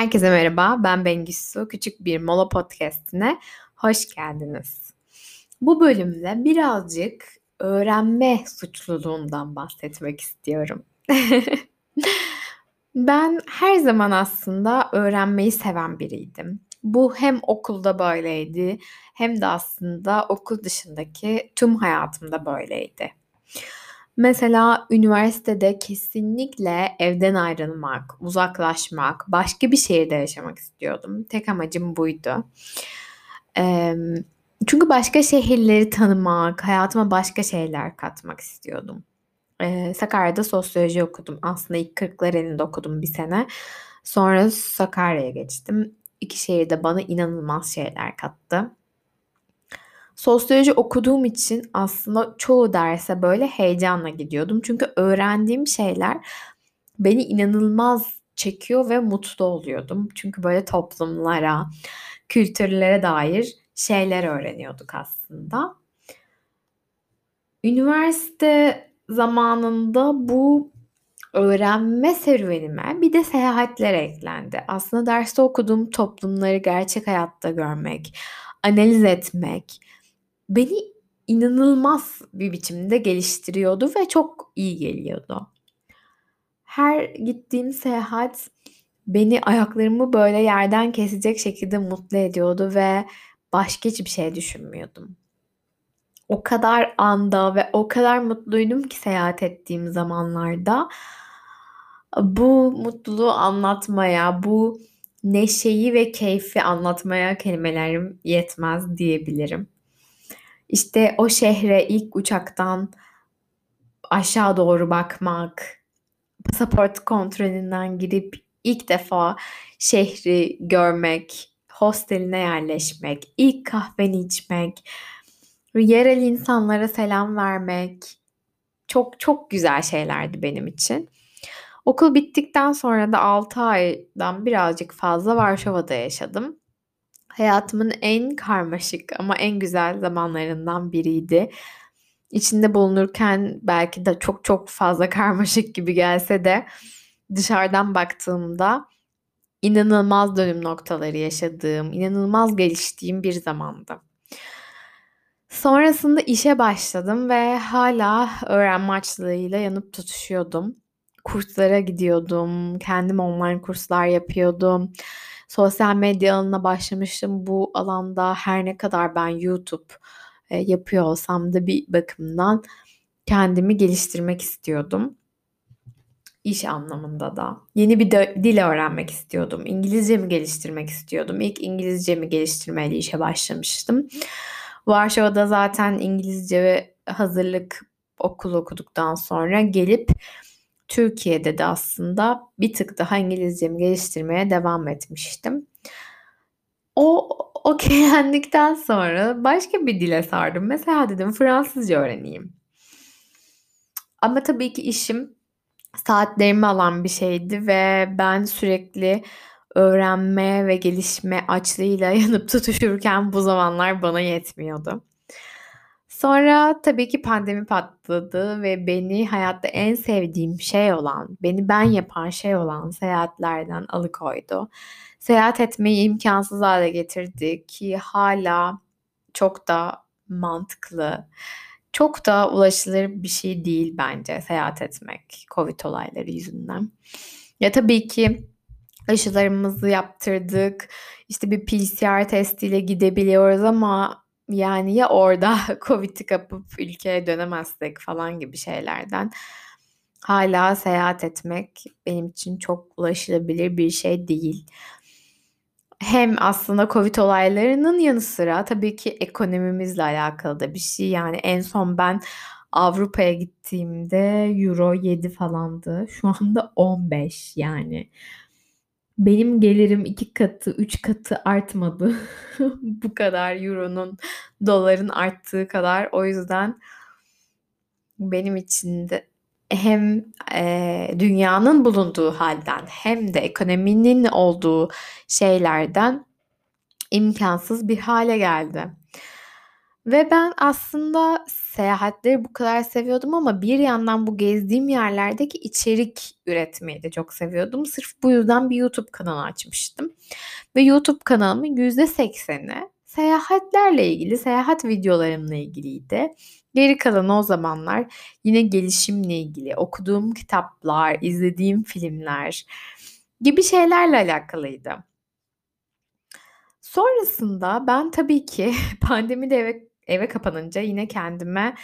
Herkese merhaba, ben Bengisu. Küçük bir Mola Podcast'ine hoş geldiniz. Bu bölümde birazcık öğrenme suçluluğundan bahsetmek istiyorum. ben her zaman aslında öğrenmeyi seven biriydim. Bu hem okulda böyleydi hem de aslında okul dışındaki tüm hayatımda böyleydi. Mesela üniversitede kesinlikle evden ayrılmak, uzaklaşmak, başka bir şehirde yaşamak istiyordum. Tek amacım buydu. çünkü başka şehirleri tanımak, hayatıma başka şeyler katmak istiyordum. Sakarya'da sosyoloji okudum. Aslında ilk Kırklareli'nde okudum bir sene. Sonra Sakarya'ya geçtim. İki şehir de bana inanılmaz şeyler kattı. Sosyoloji okuduğum için aslında çoğu derse böyle heyecanla gidiyordum. Çünkü öğrendiğim şeyler beni inanılmaz çekiyor ve mutlu oluyordum. Çünkü böyle toplumlara, kültürlere dair şeyler öğreniyorduk aslında. Üniversite zamanında bu öğrenme serüvenime bir de seyahatler eklendi. Aslında derste okuduğum toplumları gerçek hayatta görmek, analiz etmek, beni inanılmaz bir biçimde geliştiriyordu ve çok iyi geliyordu. Her gittiğim seyahat beni ayaklarımı böyle yerden kesecek şekilde mutlu ediyordu ve başka hiçbir şey düşünmüyordum. O kadar anda ve o kadar mutluydum ki seyahat ettiğim zamanlarda. Bu mutluluğu anlatmaya, bu neşeyi ve keyfi anlatmaya kelimelerim yetmez diyebilirim. İşte o şehre ilk uçaktan aşağı doğru bakmak, pasaport kontrolünden girip ilk defa şehri görmek, hosteline yerleşmek, ilk kahveni içmek, yerel insanlara selam vermek çok çok güzel şeylerdi benim için. Okul bittikten sonra da 6 aydan birazcık fazla Varşova'da yaşadım hayatımın en karmaşık ama en güzel zamanlarından biriydi. İçinde bulunurken belki de çok çok fazla karmaşık gibi gelse de dışarıdan baktığımda inanılmaz dönüm noktaları yaşadığım, inanılmaz geliştiğim bir zamandı. Sonrasında işe başladım ve hala öğrenme açlığıyla yanıp tutuşuyordum. Kurslara gidiyordum, kendim online kurslar yapıyordum sosyal medya alanına başlamıştım. Bu alanda her ne kadar ben YouTube e, yapıyor olsam da bir bakımdan kendimi geliştirmek istiyordum. İş anlamında da. Yeni bir dil öğrenmek istiyordum. İngilizcemi geliştirmek istiyordum. İlk İngilizcemi geliştirmeyle işe başlamıştım. Varşova'da zaten İngilizce ve hazırlık okul okuduktan sonra gelip Türkiye'de de aslında bir tık daha İngilizcemi geliştirmeye devam etmiştim. O okeyendikten sonra başka bir dile sardım. Mesela dedim Fransızca öğreneyim. Ama tabii ki işim saatlerimi alan bir şeydi ve ben sürekli öğrenme ve gelişme açlığıyla yanıp tutuşurken bu zamanlar bana yetmiyordu. Sonra tabii ki pandemi patladı ve beni hayatta en sevdiğim şey olan, beni ben yapan şey olan seyahatlerden alıkoydu. Seyahat etmeyi imkansız hale getirdi ki hala çok da mantıklı, çok da ulaşılır bir şey değil bence seyahat etmek Covid olayları yüzünden. Ya tabii ki aşılarımızı yaptırdık. İşte bir PCR testiyle gidebiliyoruz ama yani ya orada Covid'i kapıp ülkeye dönemezsek falan gibi şeylerden hala seyahat etmek benim için çok ulaşılabilir bir şey değil. Hem aslında Covid olaylarının yanı sıra tabii ki ekonomimizle alakalı da bir şey. Yani en son ben Avrupa'ya gittiğimde euro 7 falandı. Şu anda 15 yani benim gelirim iki katı, üç katı artmadı. Bu kadar euronun, doların arttığı kadar. O yüzden benim için de hem e, dünyanın bulunduğu halden hem de ekonominin olduğu şeylerden imkansız bir hale geldi. Ve ben aslında seyahatleri bu kadar seviyordum ama bir yandan bu gezdiğim yerlerdeki içerik üretmeyi de çok seviyordum. Sırf bu yüzden bir YouTube kanalı açmıştım. Ve YouTube kanalımın %80'i seyahatlerle ilgili, seyahat videolarımla ilgiliydi. Geri kalanı o zamanlar yine gelişimle ilgili, okuduğum kitaplar, izlediğim filmler gibi şeylerle alakalıydı. Sonrasında ben tabii ki pandemide eve eve kapanınca yine kendime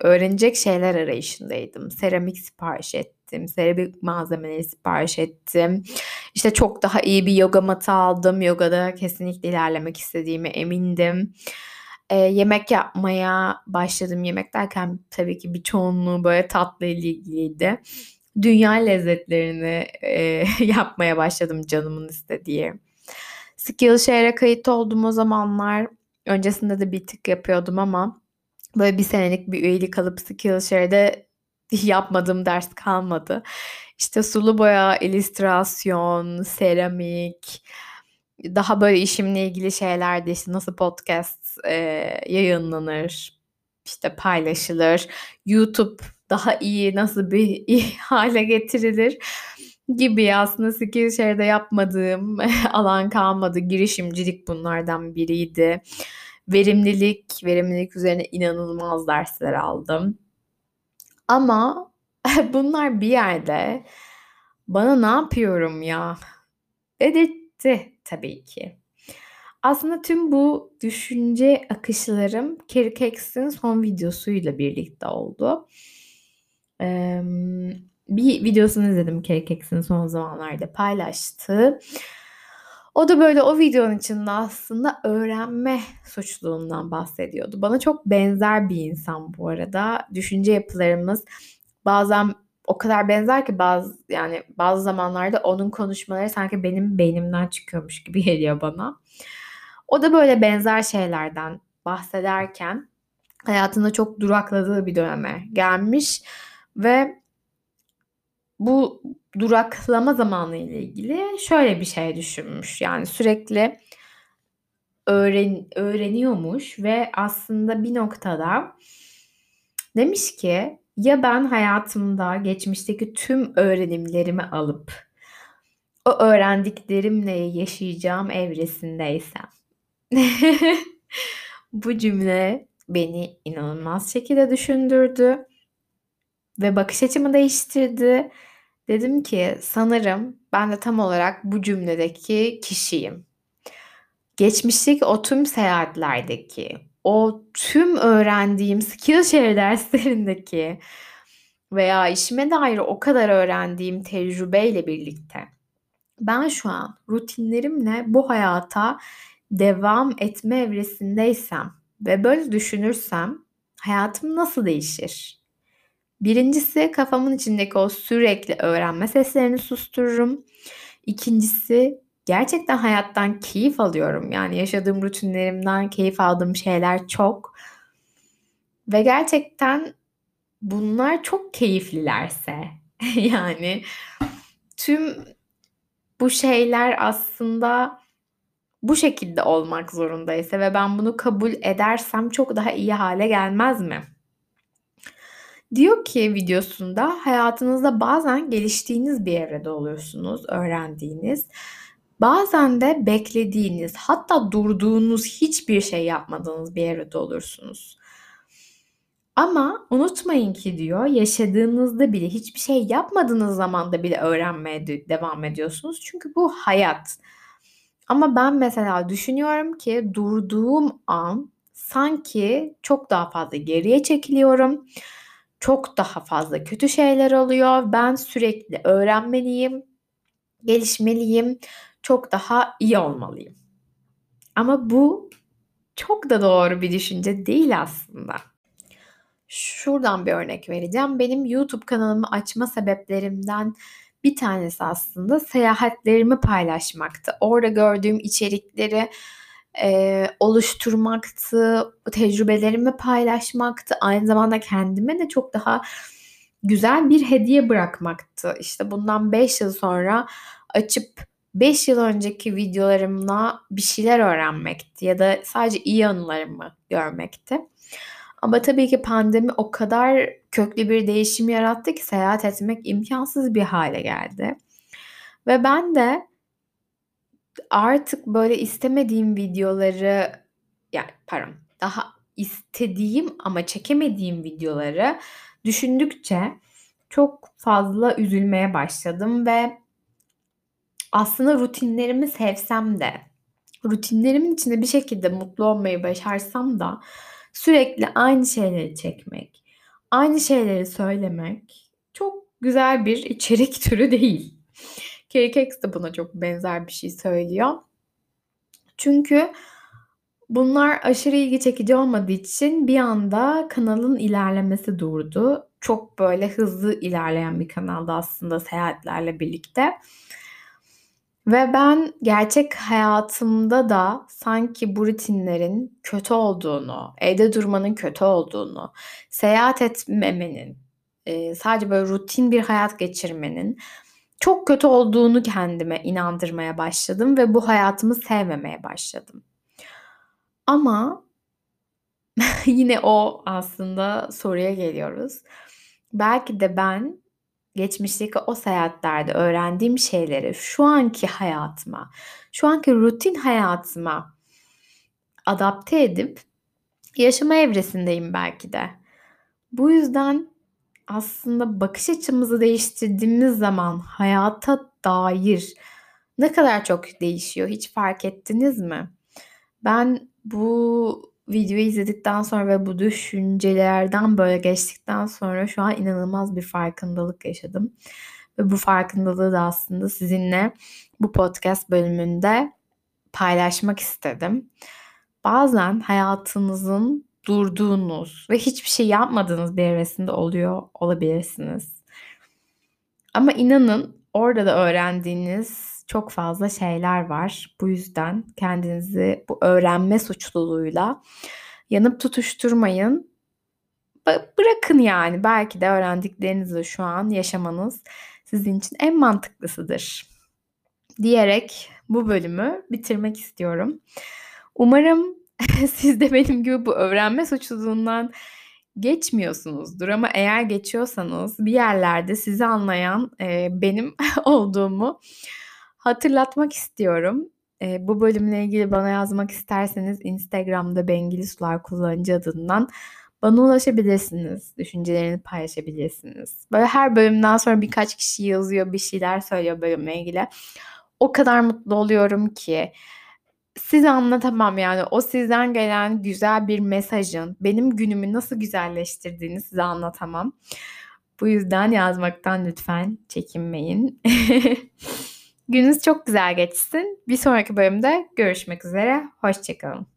öğrenecek şeyler arayışındaydım. Seramik sipariş ettim, seramik malzemeleri sipariş ettim. İşte çok daha iyi bir yoga matı aldım. Yogada kesinlikle ilerlemek istediğime emindim. Eee, yemek yapmaya başladım. Yemek derken tabii ki bir çoğunluğu böyle tatlı ile ilgiliydi. Dünya lezzetlerini, eee, yapmaya başladım canımın istediği. Skillshare'e kayıt olduğum o zamanlar öncesinde de bir tık yapıyordum ama böyle bir senelik bir üyelik alıp Skillshare'de yapmadığım ders kalmadı. İşte sulu boya, illüstrasyon, seramik, daha böyle işimle ilgili şeyler de işte nasıl podcast e, yayınlanır, işte paylaşılır, YouTube daha iyi nasıl bir iyi hale getirilir gibi aslında Skillshare'de yapmadığım alan kalmadı. Girişimcilik bunlardan biriydi. Verimlilik, verimlilik üzerine inanılmaz dersler aldım. Ama bunlar bir yerde bana ne yapıyorum ya dedirtti tabii ki. Aslında tüm bu düşünce akışlarım Carrie son videosuyla birlikte oldu. Eee bir videosunu izledim KKX'in son zamanlarda paylaştığı. O da böyle o videonun içinde aslında öğrenme suçluluğundan bahsediyordu. Bana çok benzer bir insan bu arada. Düşünce yapılarımız bazen o kadar benzer ki bazı yani bazı zamanlarda onun konuşmaları sanki benim beynimden çıkıyormuş gibi geliyor bana. O da böyle benzer şeylerden bahsederken hayatında çok durakladığı bir döneme gelmiş ve bu duraklama zamanı ile ilgili şöyle bir şey düşünmüş. Yani sürekli öğren öğreniyormuş ve aslında bir noktada demiş ki ya ben hayatımda geçmişteki tüm öğrenimlerimi alıp o öğrendiklerimle yaşayacağım evresindeysem. Bu cümle beni inanılmaz şekilde düşündürdü ve bakış açımı değiştirdi Dedim ki sanırım ben de tam olarak bu cümledeki kişiyim. Geçmişteki o tüm seyahatlerdeki, o tüm öğrendiğim Skillshare derslerindeki veya işime dair o kadar öğrendiğim tecrübeyle birlikte ben şu an rutinlerimle bu hayata devam etme evresindeysem ve böyle düşünürsem hayatım nasıl değişir? Birincisi kafamın içindeki o sürekli öğrenme seslerini sustururum. İkincisi gerçekten hayattan keyif alıyorum. Yani yaşadığım rutinlerimden keyif aldığım şeyler çok. Ve gerçekten bunlar çok keyiflilerse yani tüm bu şeyler aslında bu şekilde olmak zorundaysa ve ben bunu kabul edersem çok daha iyi hale gelmez mi? Diyor ki videosunda hayatınızda bazen geliştiğiniz bir evrede oluyorsunuz, öğrendiğiniz. Bazen de beklediğiniz, hatta durduğunuz, hiçbir şey yapmadığınız bir evrede olursunuz. Ama unutmayın ki diyor yaşadığınızda bile hiçbir şey yapmadığınız zaman da bile öğrenmeye devam ediyorsunuz. Çünkü bu hayat. Ama ben mesela düşünüyorum ki durduğum an sanki çok daha fazla geriye çekiliyorum çok daha fazla kötü şeyler oluyor. Ben sürekli öğrenmeliyim, gelişmeliyim, çok daha iyi olmalıyım. Ama bu çok da doğru bir düşünce değil aslında. Şuradan bir örnek vereceğim. Benim YouTube kanalımı açma sebeplerimden bir tanesi aslında seyahatlerimi paylaşmaktı. Orada gördüğüm içerikleri e, oluşturmaktı, tecrübelerimi paylaşmaktı. Aynı zamanda kendime de çok daha güzel bir hediye bırakmaktı. İşte bundan 5 yıl sonra açıp 5 yıl önceki videolarımla bir şeyler öğrenmekti ya da sadece iyi anılarımı görmekti. Ama tabii ki pandemi o kadar köklü bir değişim yarattı ki seyahat etmek imkansız bir hale geldi. Ve ben de artık böyle istemediğim videoları yani pardon daha istediğim ama çekemediğim videoları düşündükçe çok fazla üzülmeye başladım ve aslında rutinlerimi sevsem de rutinlerimin içinde bir şekilde mutlu olmayı başarsam da sürekli aynı şeyleri çekmek, aynı şeyleri söylemek çok güzel bir içerik türü değil. Carrie de buna çok benzer bir şey söylüyor. Çünkü bunlar aşırı ilgi çekici olmadığı için bir anda kanalın ilerlemesi durdu. Çok böyle hızlı ilerleyen bir kanaldı aslında seyahatlerle birlikte. Ve ben gerçek hayatımda da sanki bu rutinlerin kötü olduğunu, evde durmanın kötü olduğunu, seyahat etmemenin, sadece böyle rutin bir hayat geçirmenin çok kötü olduğunu kendime inandırmaya başladım ve bu hayatımı sevmemeye başladım. Ama yine o aslında soruya geliyoruz. Belki de ben geçmişteki o seyahatlerde öğrendiğim şeyleri şu anki hayatıma, şu anki rutin hayatıma adapte edip yaşama evresindeyim belki de. Bu yüzden aslında bakış açımızı değiştirdiğimiz zaman hayata dair ne kadar çok değişiyor hiç fark ettiniz mi? Ben bu videoyu izledikten sonra ve bu düşüncelerden böyle geçtikten sonra şu an inanılmaz bir farkındalık yaşadım. Ve bu farkındalığı da aslında sizinle bu podcast bölümünde paylaşmak istedim. Bazen hayatınızın durduğunuz ve hiçbir şey yapmadığınız bir evresinde oluyor olabilirsiniz. Ama inanın orada da öğrendiğiniz çok fazla şeyler var. Bu yüzden kendinizi bu öğrenme suçluluğuyla yanıp tutuşturmayın. Bırakın yani belki de öğrendiklerinizi şu an yaşamanız sizin için en mantıklısıdır. Diyerek bu bölümü bitirmek istiyorum. Umarım siz de benim gibi bu öğrenme suçluluğundan geçmiyorsunuzdur ama eğer geçiyorsanız bir yerlerde sizi anlayan e, benim olduğumu hatırlatmak istiyorum. E, bu bölümle ilgili bana yazmak isterseniz Instagram'da Bengili Sular kullanıcı adından bana ulaşabilirsiniz. Düşüncelerini paylaşabilirsiniz. Böyle her bölümden sonra birkaç kişi yazıyor, bir şeyler söylüyor bölümle ilgili. O kadar mutlu oluyorum ki size anlatamam yani o sizden gelen güzel bir mesajın benim günümü nasıl güzelleştirdiğini size anlatamam. Bu yüzden yazmaktan lütfen çekinmeyin. Gününüz çok güzel geçsin. Bir sonraki bölümde görüşmek üzere. Hoşçakalın.